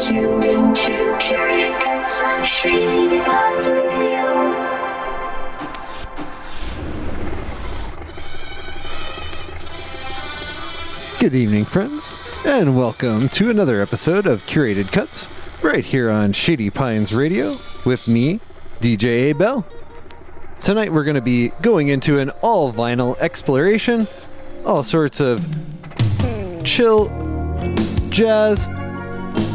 Good evening, friends, and welcome to another episode of Curated Cuts right here on Shady Pines Radio with me, DJ A. Bell. Tonight we're going to be going into an all vinyl exploration, all sorts of chill, jazz,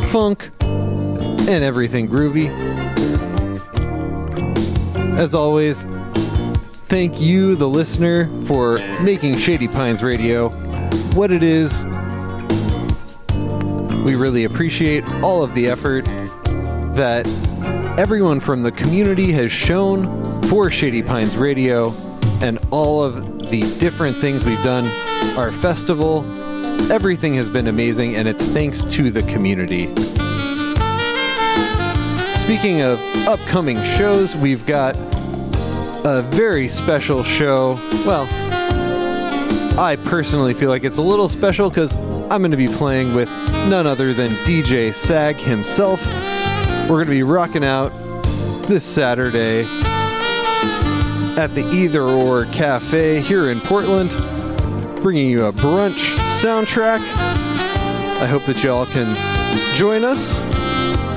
funk, and everything groovy. As always, thank you, the listener, for making Shady Pines Radio what it is. We really appreciate all of the effort that everyone from the community has shown for Shady Pines Radio and all of the different things we've done. Our festival, everything has been amazing, and it's thanks to the community. Speaking of upcoming shows, we've got a very special show. Well, I personally feel like it's a little special because I'm going to be playing with none other than DJ Sag himself. We're going to be rocking out this Saturday at the Either Or Cafe here in Portland, bringing you a brunch soundtrack. I hope that y'all can join us.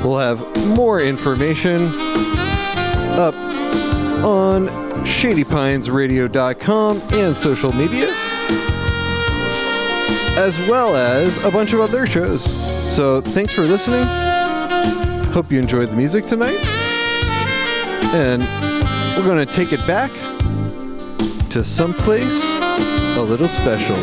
We'll have more information up on shadypinesradio.com and social media as well as a bunch of other shows. So thanks for listening. Hope you enjoyed the music tonight. And we're going to take it back to someplace a little special.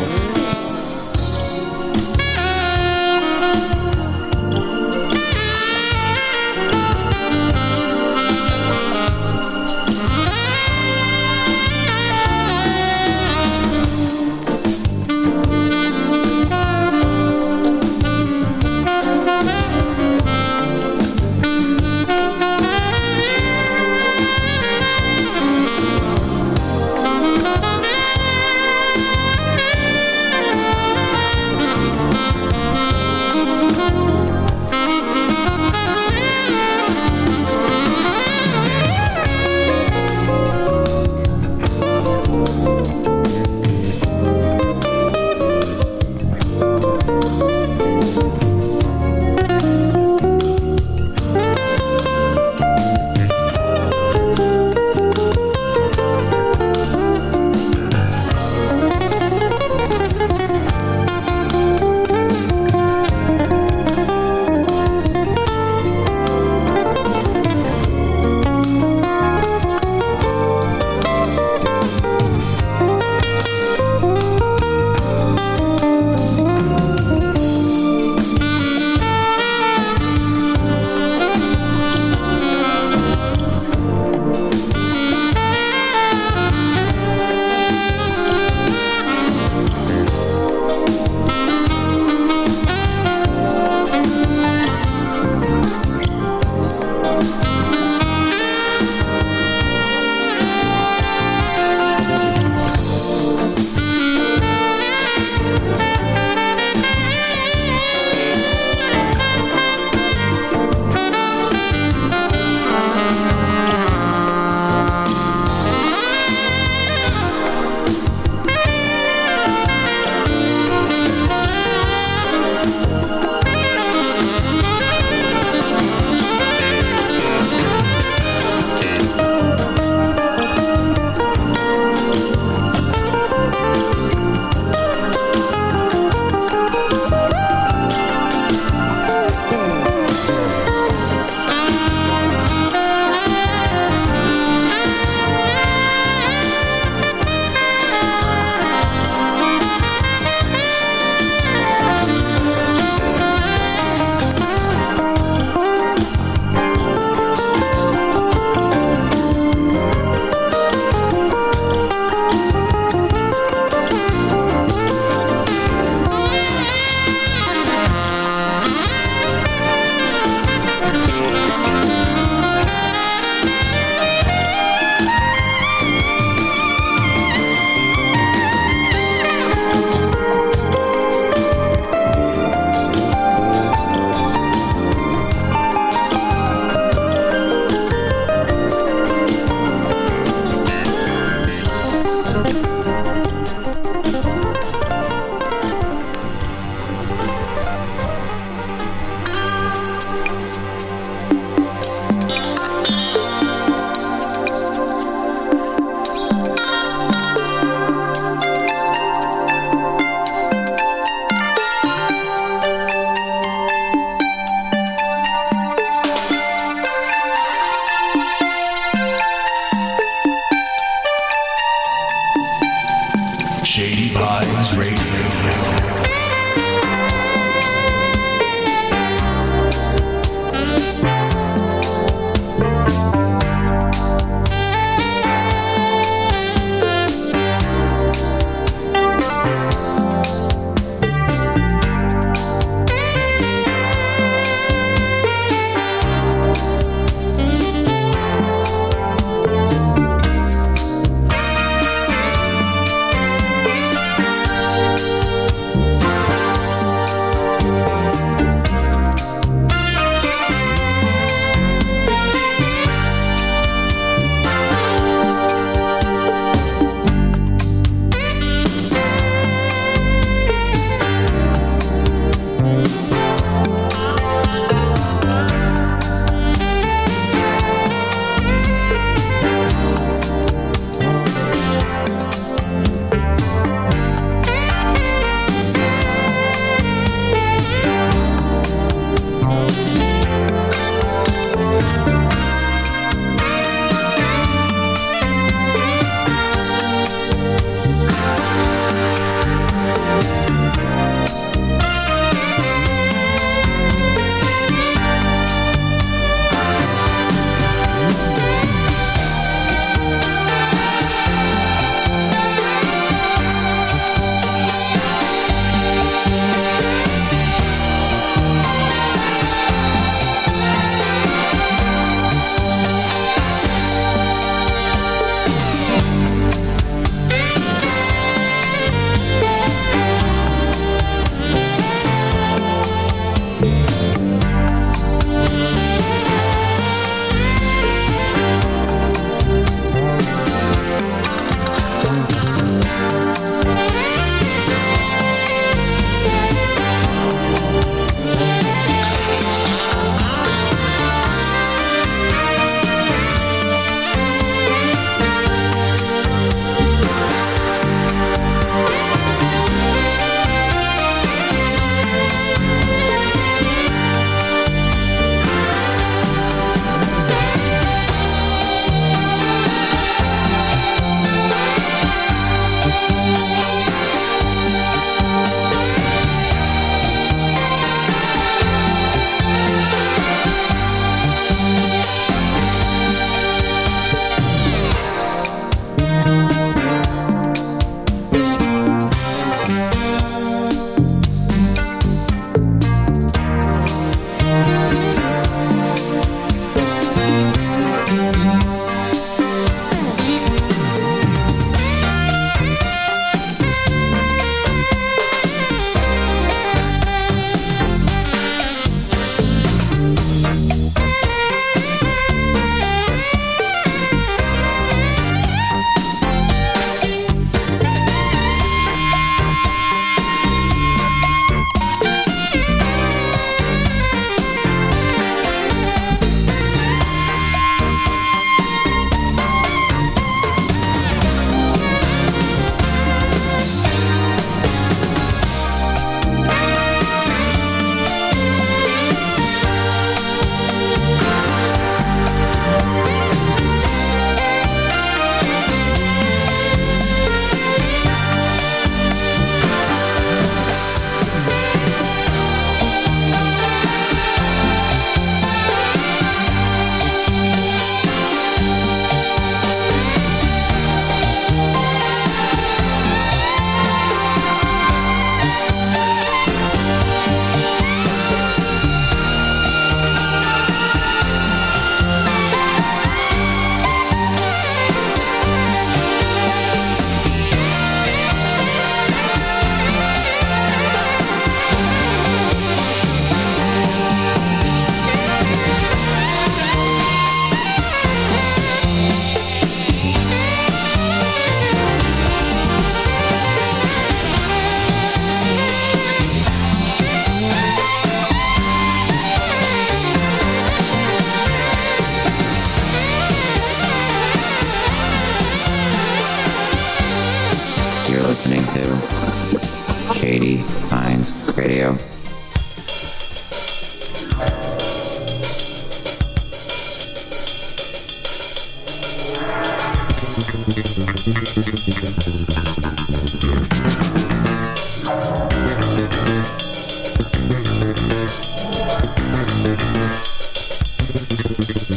Thank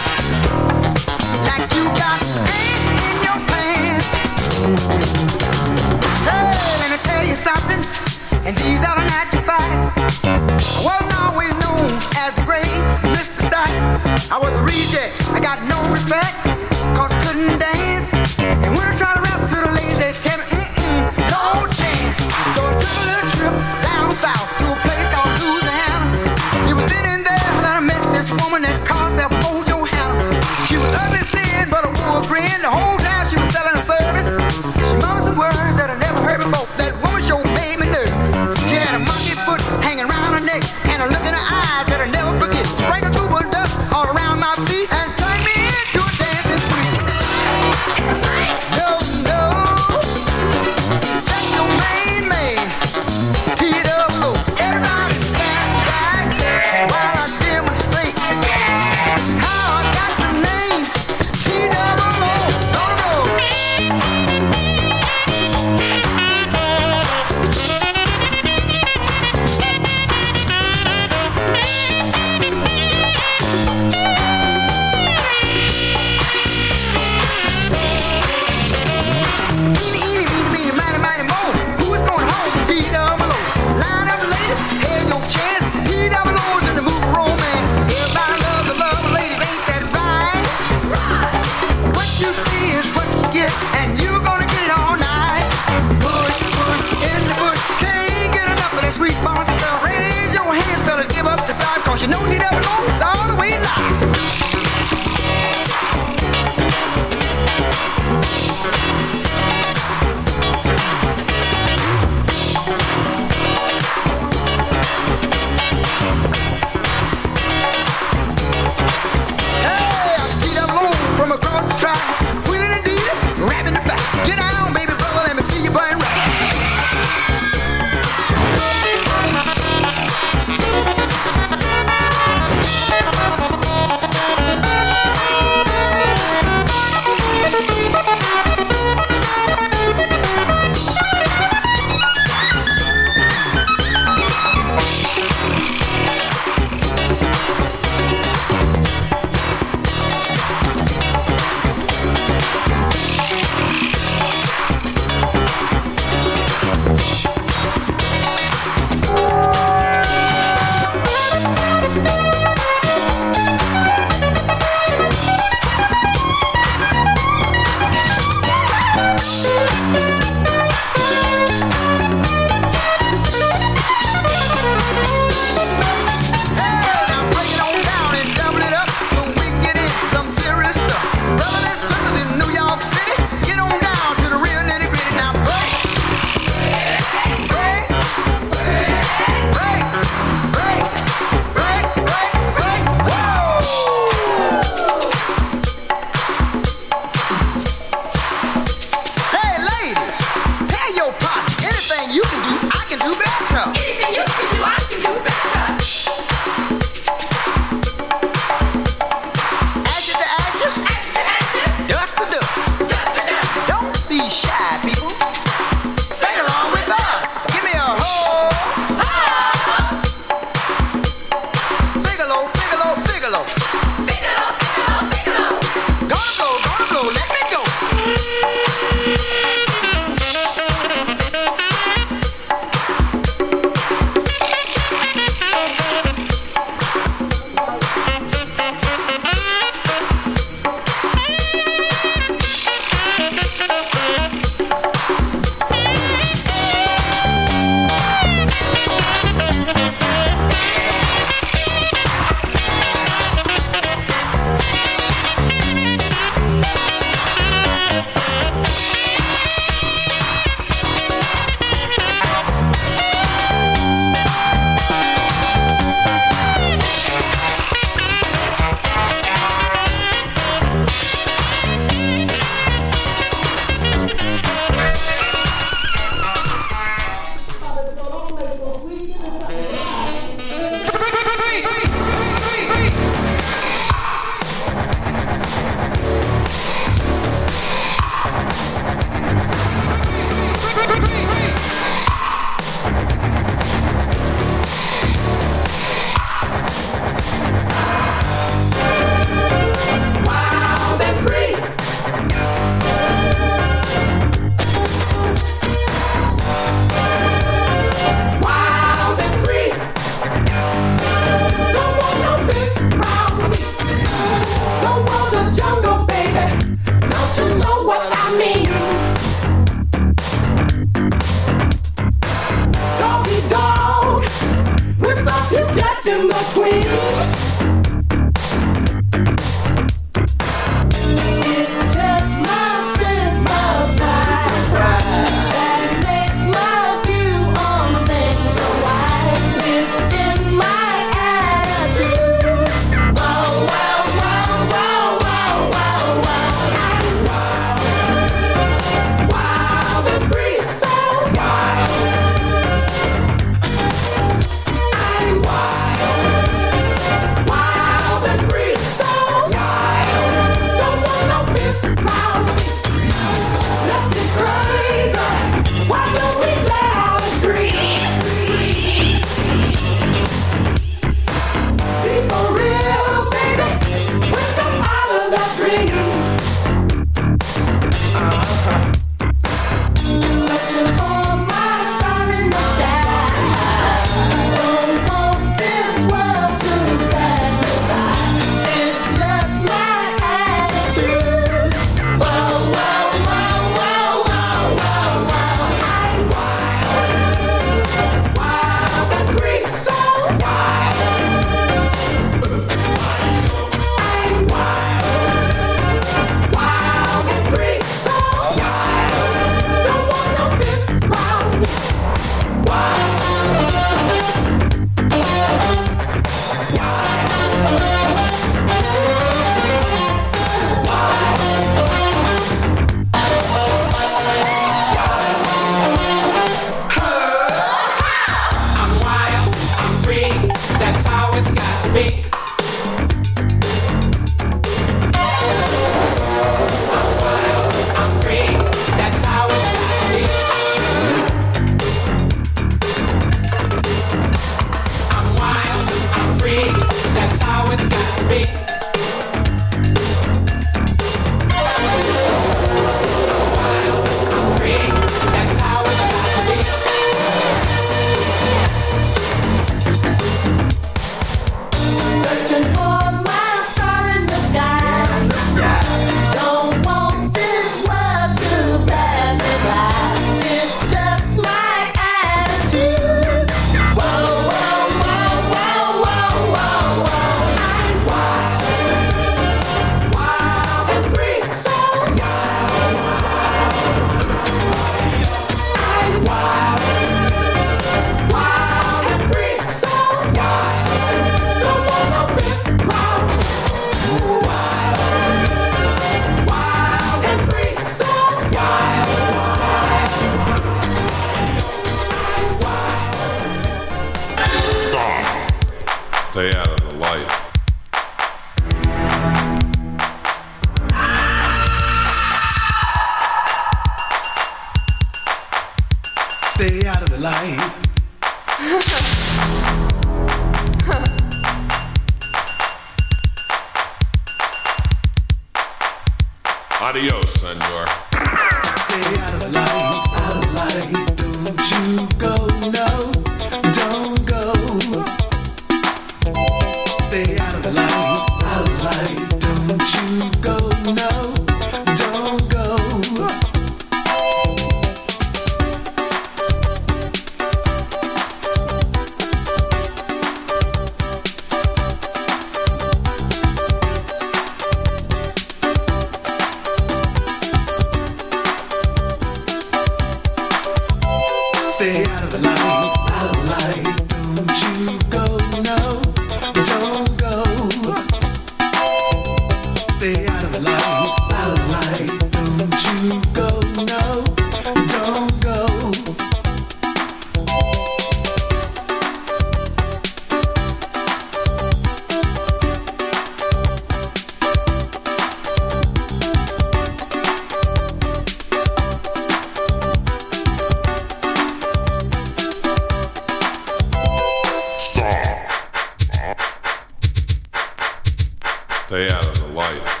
Stay out of the light.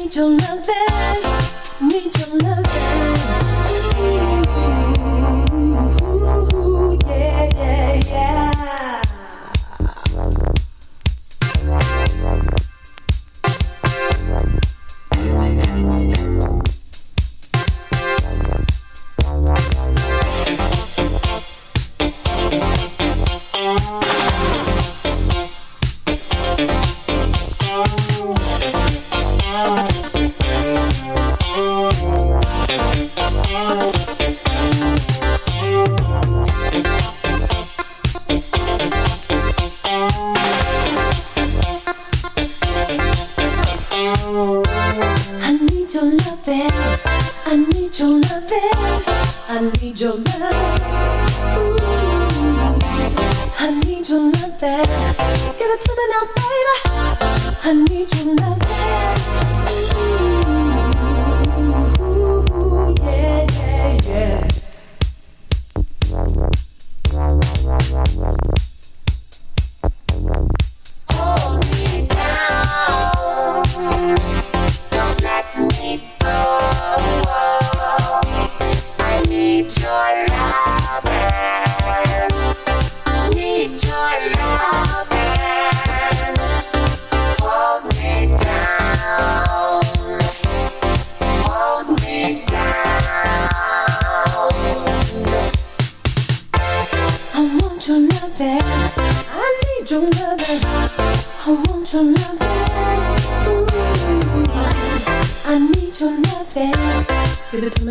Need your loving, need your loving.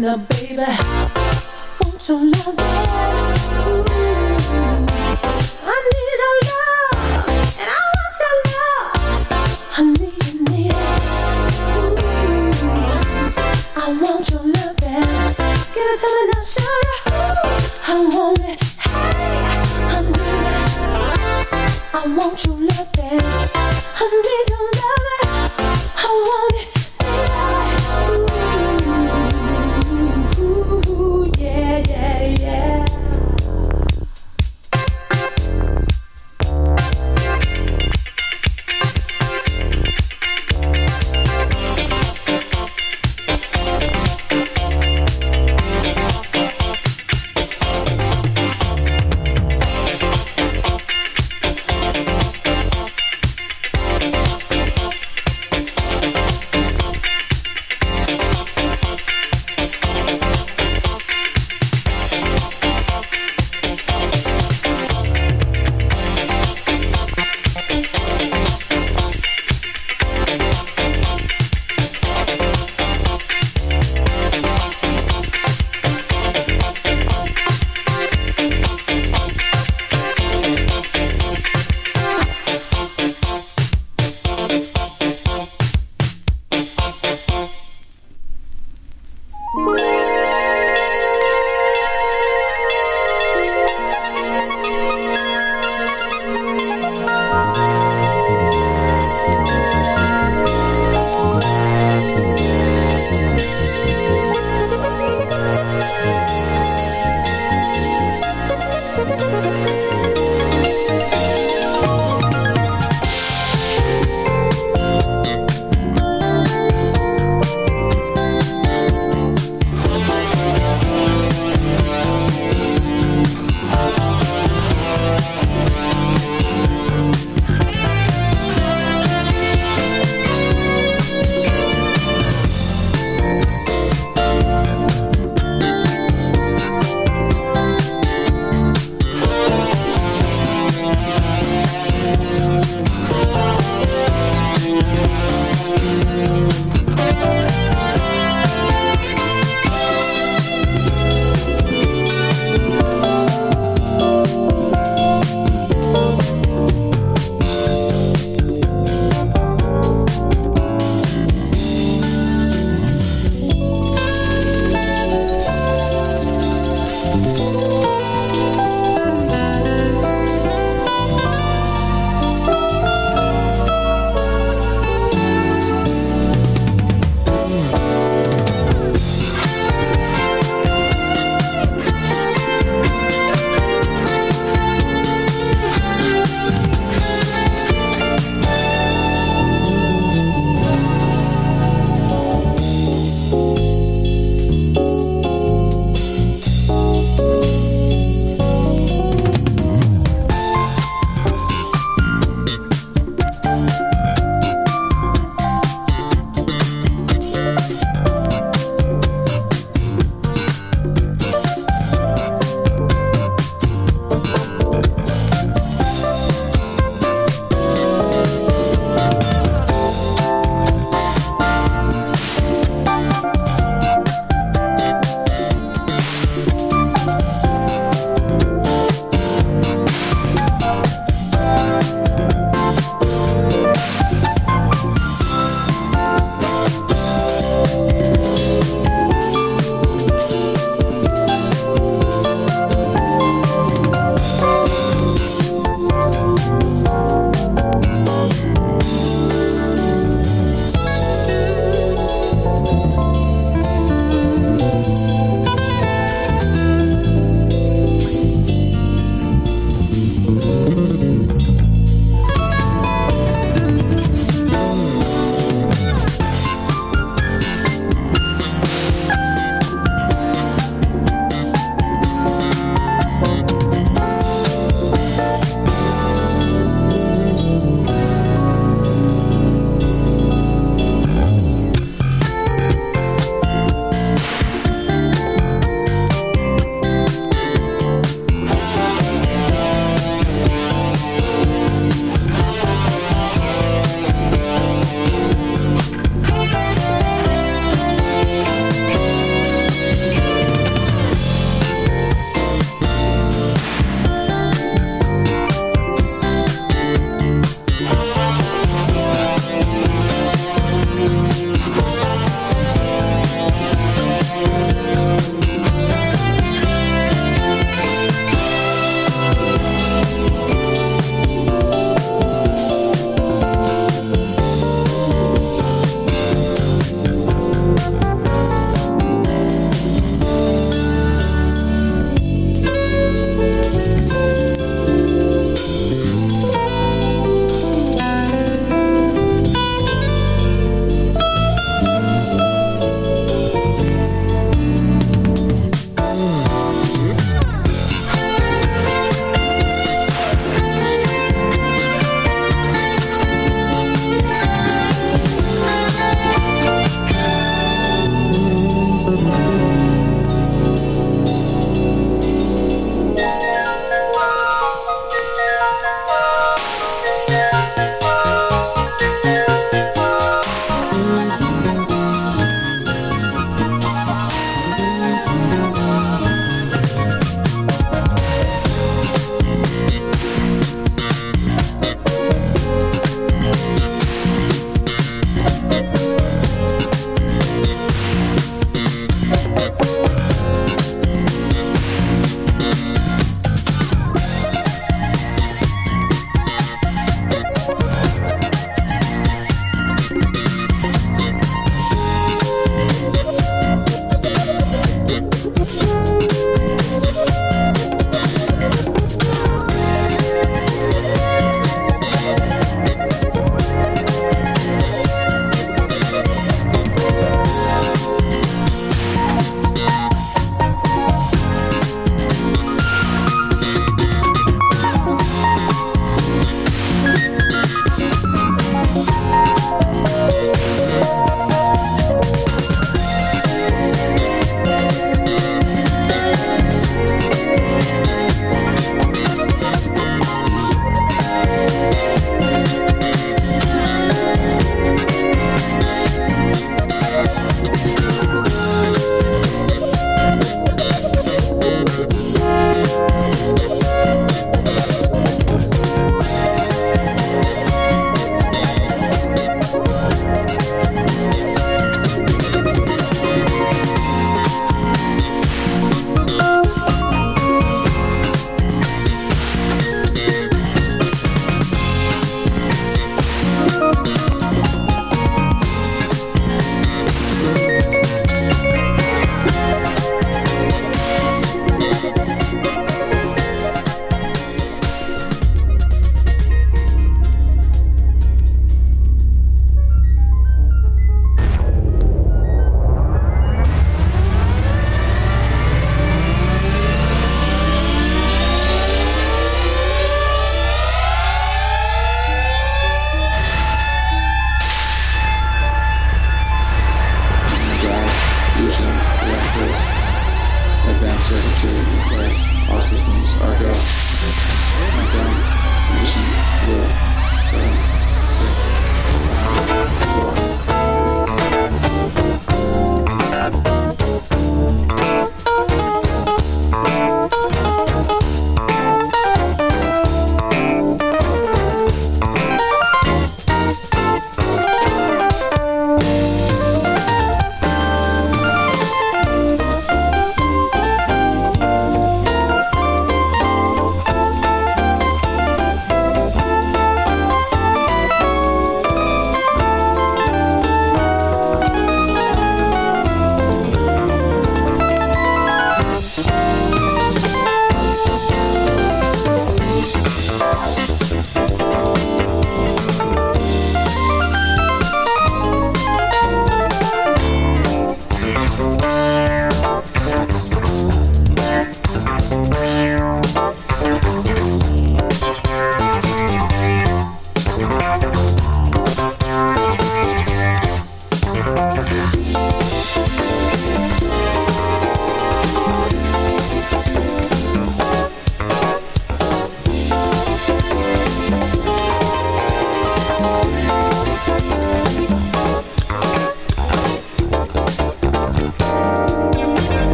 now, baby. Won't you love me? Ooh, I need a